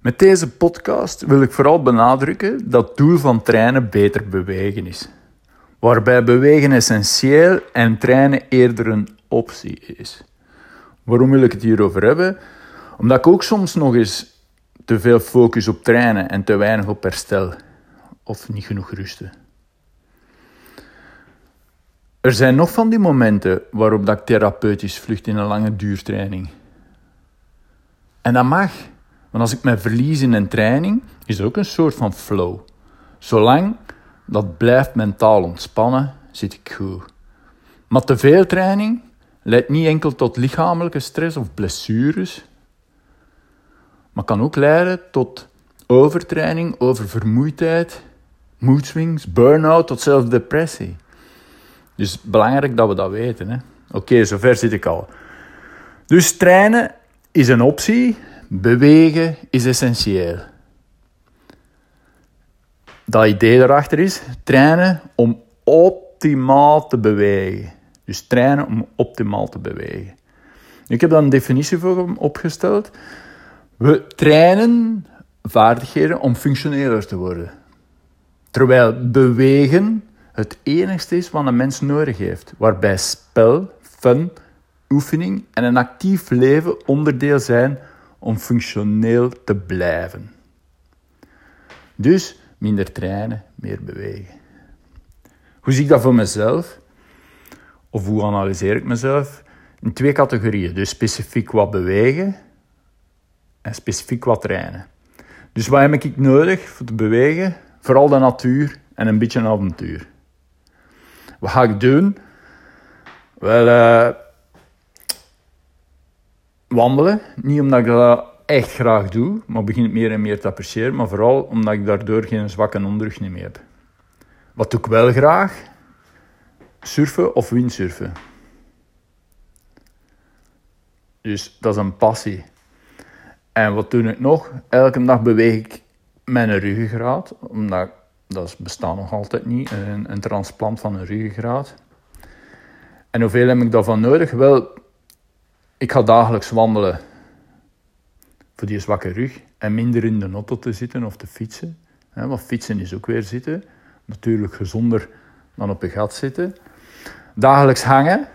Met deze podcast wil ik vooral benadrukken dat het doel van trainen beter bewegen is. Waarbij bewegen essentieel en trainen eerder een optie is. Waarom wil ik het hierover hebben? Omdat ik ook soms nog eens te veel focus op trainen en te weinig op herstel. Of niet genoeg rusten. Er zijn nog van die momenten waarop dat ik therapeutisch vlucht in een lange duurtraining. En dat mag. Want als ik mij verlies in een training, is er ook een soort van flow. Zolang dat blijft mentaal ontspannen, zit ik goed. Maar te veel training leidt niet enkel tot lichamelijke stress of blessures, maar kan ook leiden tot overtraining, oververmoeidheid, moedswings, burn-out tot zelfs depressie. Dus belangrijk dat we dat weten. Oké, zover zit ik al. Dus trainen is een optie, bewegen is essentieel. Dat idee erachter is trainen om optimaal te bewegen. Dus trainen om optimaal te bewegen. Ik heb daar een definitie voor opgesteld. We trainen vaardigheden om functioneler te worden. Terwijl bewegen het enigste is wat een mens nodig heeft, waarbij spel, fun, oefening en een actief leven onderdeel zijn om functioneel te blijven. Dus minder trainen, meer bewegen. Hoe zie ik dat voor mezelf? Of hoe analyseer ik mezelf? In twee categorieën. Dus specifiek wat bewegen en specifiek wat trainen. Dus wat heb ik nodig voor te bewegen? Vooral de natuur en een beetje een avontuur. Wat ga ik doen? Wel, uh, wandelen. Niet omdat ik dat echt graag doe, maar begin het meer en meer te appreciëren. Maar vooral omdat ik daardoor geen zwakke onderrug meer heb. Wat doe ik wel graag? Surfen of windsurfen. Dus dat is een passie. En wat doe ik nog? Elke dag beweeg ik mijn ruggengraat, omdat dat bestaat nog altijd niet, een, een transplant van een ruggengraat. En hoeveel heb ik daarvan nodig? Wel, ik ga dagelijks wandelen voor die zwakke rug en minder in de auto te zitten of te fietsen. Want fietsen is ook weer zitten. Natuurlijk gezonder dan op een gat zitten. Dagelijks hangen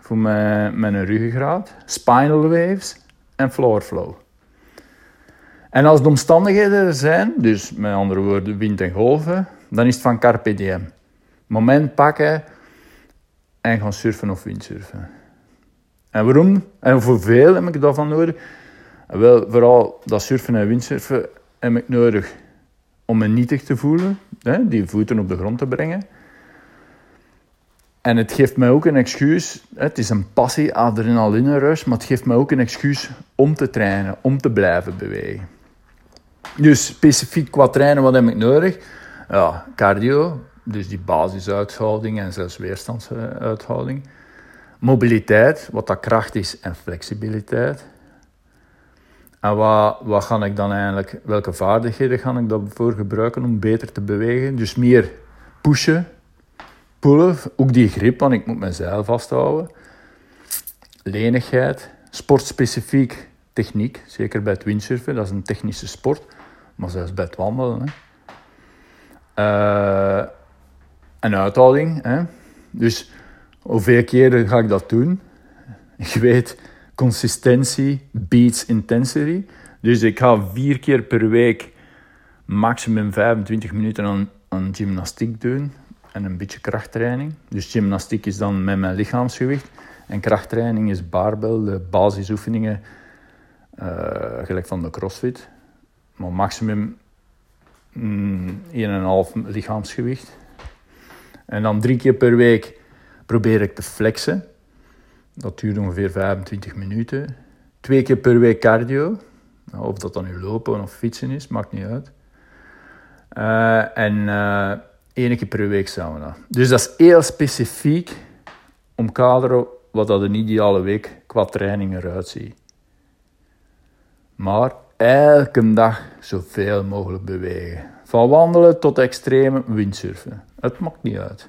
voor mijn, mijn ruggengraat, spinal waves en floor flow. En als de omstandigheden er zijn, dus met andere woorden wind en golven, dan is het van carpe diem. Moment pakken en gaan surfen of windsurfen. En waarom? En voor veel heb ik daarvan nodig. Wel, vooral dat surfen en windsurfen heb ik nodig om me nietig te voelen, hè, die voeten op de grond te brengen. En het geeft mij ook een excuus, het is een passie, adrenaline rush, maar het geeft mij ook een excuus om te trainen, om te blijven bewegen. Dus specifiek qua trainen, wat heb ik nodig? Ja, cardio, dus die basisuithouding en zelfs weerstandsuithouding. Mobiliteit, wat dat kracht is, en flexibiliteit. En wat, wat ga ik dan eigenlijk, welke vaardigheden ga ik daarvoor gebruiken om beter te bewegen? Dus meer pushen, pullen, ook die grip, want ik moet mezelf vasthouden. Lenigheid, sportspecifiek techniek, zeker bij het windsurfen, dat is een technische sport, maar zelfs bij het wandelen. Hè. Uh, en uithouding. Hè. Dus hoeveel keren ga ik dat doen? Je weet, consistentie beats intensity. Dus ik ga vier keer per week maximum 25 minuten aan, aan gymnastiek doen en een beetje krachttraining. Dus gymnastiek is dan met mijn lichaamsgewicht en krachttraining is barbell, de basisoefeningen uh, gelijk van de crossfit. Maar maximum mm, 1,5 lichaamsgewicht. En dan drie keer per week probeer ik te flexen. Dat duurt ongeveer 25 minuten. Twee keer per week cardio. Nou, of dat dan nu lopen of fietsen is, maakt niet uit. Uh, en uh, één keer per week sauna. Dus dat is heel specifiek omkaderen wat dat een ideale week qua training eruit ziet. Maar elke dag zoveel mogelijk bewegen. Van wandelen tot extreme windsurfen. Het maakt niet uit.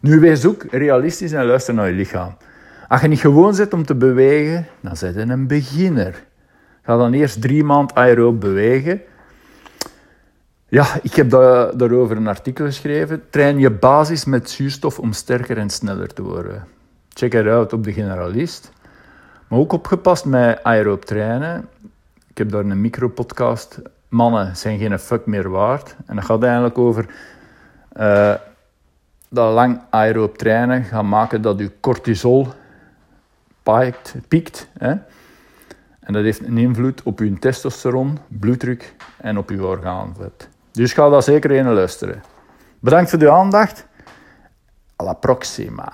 Nu wees ook realistisch en luister naar je lichaam. Als je niet gewoon zit om te bewegen, dan ben je een beginner. Ga dan eerst drie maanden aeroob bewegen. Ja, ik heb da daarover een artikel geschreven. Train je basis met zuurstof om sterker en sneller te worden. Check het uit op de generalist. Maar ook opgepast met aeroob trainen. Ik heb daar een micropodcast. Mannen zijn geen fuck meer waard. En dat gaat eigenlijk over uh, dat lang aeroob trainen gaat maken dat je cortisol piekt. piekt hè? En dat heeft een invloed op je testosteron, bloeddruk en op je orgaanvet. Dus ga daar zeker in luisteren. Bedankt voor de aandacht. La proxima.